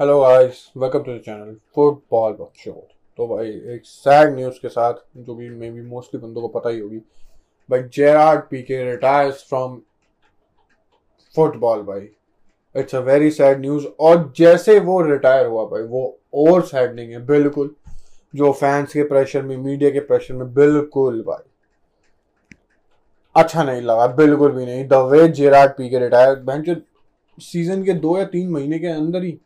Hello guys welcome to the channel football Bakchod तो भाई, एक सैड न्यूज़ के साथ, जो भी मे बी मोस्टली बंदों को पता ही होगी, भाई Gerard Pique retires from football भाई. It's a very sad news और जैसे वो रिटायर हुआ, भाई, वो और सैडनिंग है, बिल्कुल. जो फैंस के प्रेशर में मीडिया के प्रेशर में, बिल्कुल, भाई. अच्छा नहीं लगा, बिल्कुल भी नहीं. The way Gerard Pique retire बहन सीज़न के दो या तीन महीने के अंदर ही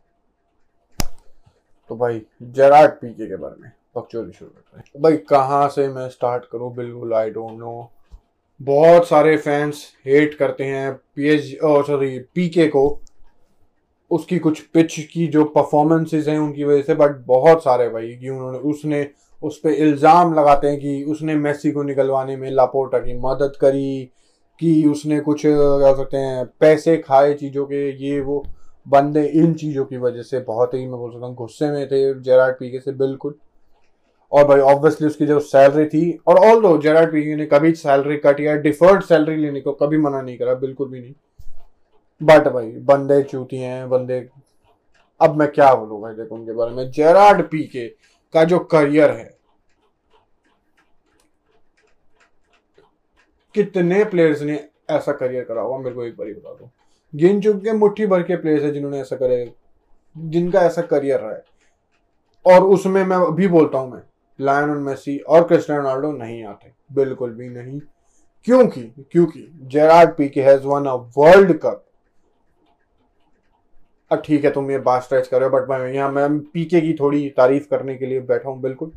तो भाई जेरार्ड पीके के बारे में, बकचोदी शुरू करते हैं। भाई, कहाँ से मैं स्टार्ट करूँ? बिल्कुल आई डोंट नो बहुत सारे फैंस हेट करते हैं पीएच सॉरी पीके को। उसकी कुछ पिच की जो परफॉर्मेंसेज हैं उनकी वजह से बट बहुत सारे भाई, कि उन्होंने, उसने, उस पर इल्ज़ाम लगाते हैं कि उसने मेसी को निकलवाने में लापोर्टा की मदद करी, कि उसने कुछ, क्या सकते हैं, पैसे खाए चीज़ों के, ये वो। बंदे इन चीज़ों की वजह से बहुत ही, मैं बोल सकता हूँ, गुस्से में थे जेराड पीके से बिल्कुल। और भाई ऑब्वियसली उसकी जो सैलरी थी, और ऑल दो जेराड पीके ने कभी सैलरी कट या डिफर्ड सैलरी लेने को कभी मना नहीं करा, बिल्कुल भी नहीं। बट भाई, बंदे चूती हैं, बंदे, अब मैं क्या बोलूँ भाई, देखो उनके बारे में। जेराड पीके का जो करियर है, कितने प्लेयर्स ने ऐसा करियर करा हुआ मेरे को एक बार ही बता दो। गिन चुके मुट्ठी भर के प्लेयर्स है जिन्होंने ऐसा करे, जिनका ऐसा करियर रहा है। और उसमें मैं अभी बोलता हूँ मैं लायन मेसी और क्रिस्टियानो रोनाल्डो नहीं आते। बिल्कुल भी नहीं। क्योंकि क्योंकि Gerard Pique has won a world cup ठीक है, तुम ये बात स्ट्रेच कर रहे हो बट मैं यहाँ, मैं पीके की थोड़ी तारीफ़ करने के लिए बैठा हूँ, बिल्कुल।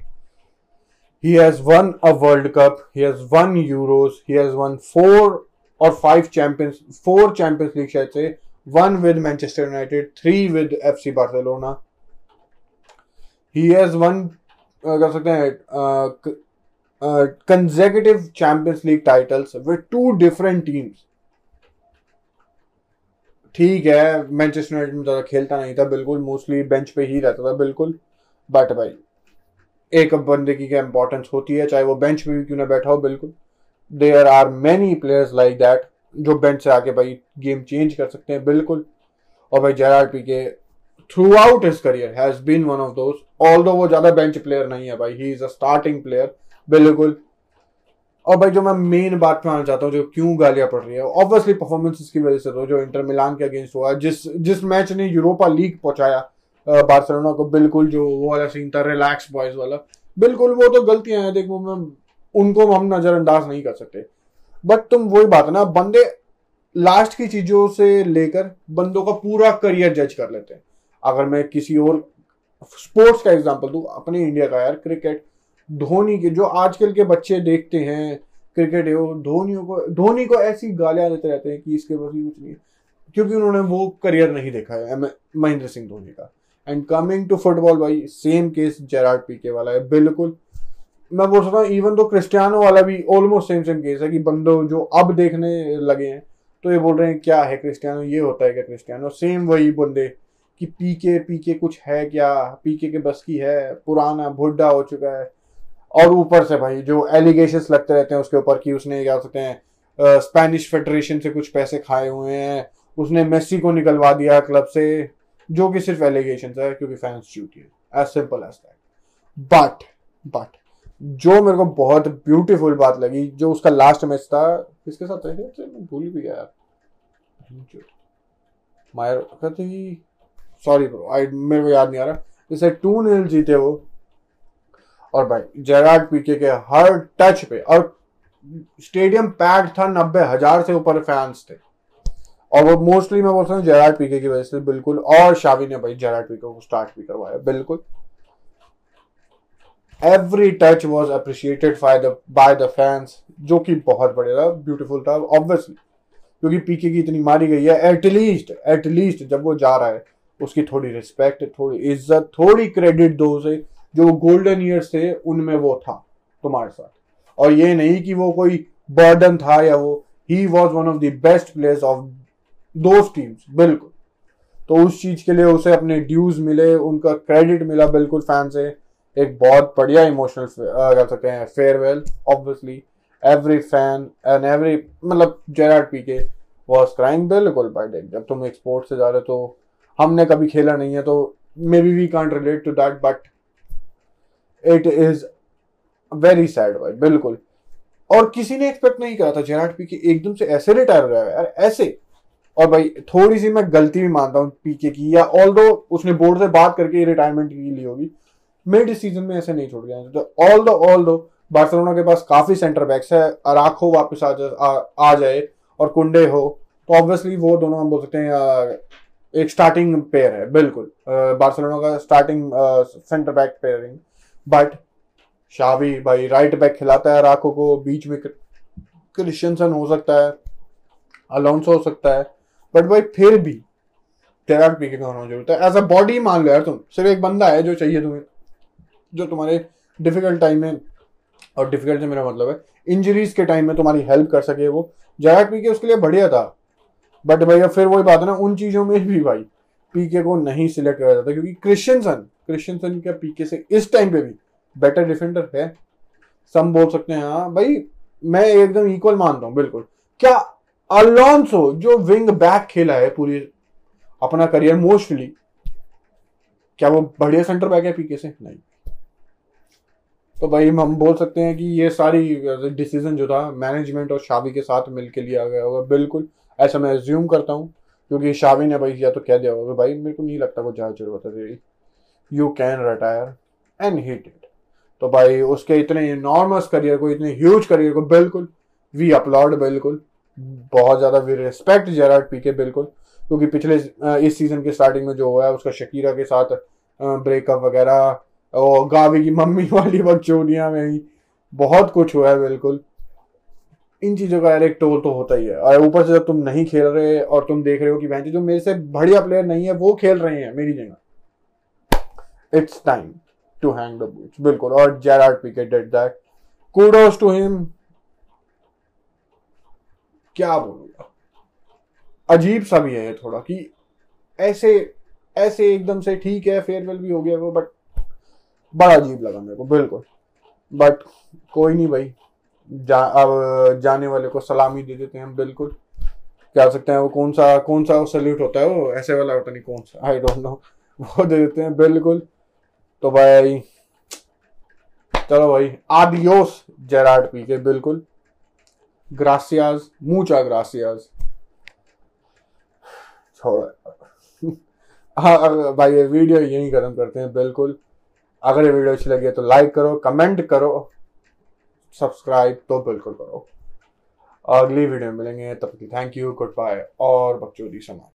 He has won a world cup he has won Euros he has won four और five champions four champions league शायद से won with Manchester United three with F C Barcelona he has won कर सकते हैं consecutive champions league titles with two different teams ठीक है Manchester United में ज़्यादा खेलता नहीं था, बिल्कुल मोस्टली बेंच पे ही रहता था, बिल्कुल। बट भाई, एक बंदे की क्या इंपॉर्टेंस होती है, चाहे वो बेंच पे भी क्यों ना बैठा हो, बिल्कुल। There are many players like that जो बेंच से आके भाई गेम चेंज कर सकते हैं, बिल्कुल। और भाई Gerard Pique throughout his career has been one of those all वो ज़्यादा बेंच प्लेयर नहीं है भाई he is a starting player बिल्कुल। और भाई जो मैं मेन बात पे आना चाहता हूँ, जो क्यों गालियाँ पड़ रही है ऑब्वियसली परफॉर्मेंस की वजह से तो जो इंटर मिलान के अगेंस्ट हुआ, जिस जिस मैच ने यूरोपा लीग पहुँचाया बार्सिलोना को, बिल्कुल जो वो वाला सीन था रिलैक्स बॉयज़ वाला, बिल्कुल वो तो गलतियाँ हैं, देखो मैं उनको हम नजरअंदाज नहीं कर सकते। बट तुम वही बात है ना, बंदे लास्ट की चीज़ों से लेकर बंदों का पूरा करियर जज कर लेते हैं। अगर मैं किसी और स्पोर्ट्स का एग्जांपल दूँ, अपने इंडिया का यार क्रिकेट धोनी के जो आजकल के बच्चे देखते हैं क्रिकेट है, वो धोनी को धोनी को ऐसी गालियाँ देते रहते हैं कि इसके पास ही कुछ नहीं क्योंकि उन्होंने वो करियर नहीं देखा है महेंद्र सिंह धोनी का। एंड कमिंग टू फुटबॉल भाई सेम केस जेरार्ड पीके वाला है, बिल्कुल। मैं बोल सकता हूँ इवन तो क्रिस्टियानो वाला भी ऑलमोस्ट सेम सेम केस है कि बंदो जो अब देखने लगे हैं तो ये बोल रहे हैं, क्या है क्रिस्टियानो ये होता है क्या क्रिस्टियानो सेम वही बंदे कि पीके पीके कुछ है क्या? पीके के बस की है, पुराना बुढ़ा हो चुका है। और ऊपर से भाई, जो एलिगेशन लगते रहते हैं उसके ऊपर कि उसने, क्या सकते हैं स्पेनिश फेडरेशन से कुछ पैसे खाए हुए हैं, उसने मेसी को निकलवा दिया क्लब से, जो कि सिर्फ़ एलिगेशन है, क्योंकि फैंस चूटी है as simple as that but but जो मेरे को बहुत ब्यूटीफुल बात लगी, जो उसका लास्ट मैच था, किसके साथ था? मैं भूल भी गया यार। मायर, कहते ही सॉरी ब्रो आई मेरे को याद नहीं आ रहा। जैसे टू नील जीते वो, और भाई जेराड पीके के हर टच पे, और स्टेडियम पैक्ड था, नब्बे हज़ार से ऊपर फैंस थे। और वो मोस्टली मैं बोलता हूँ जेराड पीके की वजह से, बिल्कुल। और शावी ने भाई जेराड पीके को स्टार्ट भी करवाया, बिल्कुल। Every touch was appreciated by the the fans जो कि बहुत बढ़िया था ब्यूटीफुल था ऑब्वियसली क्योंकि पीके की इतनी मारी गई है एटलीस्ट एटलीस्ट जब वो जा रहा है, उसकी थोड़ी रिस्पेक्ट थोड़ी इज़्ज़त, थोड़ी क्रेडिट दो उसे, जो गोल्डन ईयर्स थे, उनमें वो था, तुम्हारे साथ. और ये नहीं कि वो कोई बर्डन था या वो he was one of the best players of those teams बिल्कुल. तो उस चीज़ के लिए उसे अपने ड्यूज मिले, उनका क्रेडिट मिला बिल्कुल फ़ैन से. एक बहुत बढ़िया इमोशनल कह सकते हैं farewell obviously every fan and every मतलब Gerard Pique was crying बिल्कुल बाई डेक जब तुम एक स्पोर्ट्स से जा रहे हो तो हमने कभी खेला नहीं है तो maybe we can't relate to that but it is very sad भाई, बिल्कुल. और किसी ने एक्सपेक्ट नहीं करा था जेराट पीके एकदम से ऐसे रिटायर हो है यार, ऐसे. और भाई, थोड़ी सी मैं गलती भी मानता हूँ पीके की, या ऑल दो उसने बोर्ड से बात करके रिटायरमेंट की ली होगी मिड सीज़न में ऐसे नहीं छोड़ गया। ऑल दो ऑल दो बार्सिलोना के पास काफ़ी सेंटर बैक्स है। अराखो वापस आ, जा, आ, जाए और कुंडे हो तो ऑब्वियसली वो दोनों हम बोल सकते हैं एक स्टार्टिंग पेयर है बिल्कुल। बार्सिलोना का starting centre back pairing but Xavi भाई राइट बैक खिलाता है राखो को बीच में क्रिश्चियनसन हो सकता है अलाउंस हो सकता है। बट भाई फिर भी तेराक पीके का होना ज़रूरत है। एज अ बॉडी मान लो यार तुम सिर्फ़ एक बंदा है जो चाहिए तुम्हें। जो तुम्हारे डिफ़िकल्ट टाइम में और डिफ़िकल्ट से मेरा मतलब है इंजरीज के टाइम में तुम्हारी हेल्प कर सके वो। जैक पीके उसके लिए बढ़िया था। बट भैया फिर वही बात है ना, उन चीज़ों में भी भाई, पीके को नहीं सिलेक्ट करा जाता क्योंकि क्रिश्चियनसन क्रिश्चियनसन क्या पीके से इस टाइम पे भी बेटर डिफेंडर है। सम बोल सकते हैं हाँ भाई, मैं एकदम इक्वल मानता हूँ, बिल्कुल। क्या अलोंसो जो विंग बैक खेला है पूरी अपना करियर मोस्टली क्या वो बढ़िया सेंटर बैक है पीके से? नहीं। तो भाई हम बोल सकते हैं कि ये सारी डिसीज़न जो था मैनेजमेंट और शावी के साथ मिलकर लिया गया होगा। बिल्कुल, ऐसा मैं एज्यूम करता हूँ, क्योंकि शावी ने भाई या तो कह दिया होगा, भाई, मेरे को नहीं लगता कुछ ज़्यादा ज़रूरत है तेरी। You can retire and hit it तो भाई उसके इतने नॉर्मस करियर को, इतने ह्यूज करियर को, बिल्कुल वी अपलॉड बिल्कुल। बहुत ज़्यादा वी रिस्पेक्ट जेराड पीके बिल्कुल। क्योंकि पिछले इस सीज़न के स्टार्टिंग में जो हुआ है, उसका शकीरा के साथ ब्रेकअप वगैरह और गावी की मम्मी वाली बकचोदियाँ में ही। बहुत कुछ हुआ है, बिल्कुल। इन चीज़ों का यार एक टोल तो होता ही है। और ऊपर से जब तुम नहीं खेल रहे और तुम देख रहे हो कि बहन जो मेरे से बढ़िया प्लेयर नहीं है, वो खेल रहे हैं मेरी जगह। It's time to hang the boots बिल्कुल, और Gerard Pique did that kudos to him क्या बोलूँगा अजीब सा भी है थोड़ा कि ऐसे ऐसे एकदम से ठीक है फेयरवेल भी हो गया वो बट बड़ा अजीब लगा मेरे को, बिल्कुल। बट कोई नहीं भाई। जा, अब जाने वाले को सलामी दे देते हैं, बिल्कुल। क्या सकते हैं, वो कौन सा कौन सा सल्यूट होता है वो? ऐसे वाला होता नहीं कौन सा। आई डोंट नो वो दे देते हैं, बिल्कुल। तो भाई, चलो भाई। आदियोस जेराड पी के बिल्कुल। ग्रासियाज मूचा ग्रासियाज छोड़ो। भाई, ये वीडियो यही खत्म करते हैं, बिल्कुल। अगर ये वीडियो अच्छी लगी है तो लाइक करो, कमेंट करो, सब्सक्राइब तो बिल्कुल करो। अगली वीडियो में मिलेंगे, तब तक थैंक यू गुड बाय और बकचोदी समाज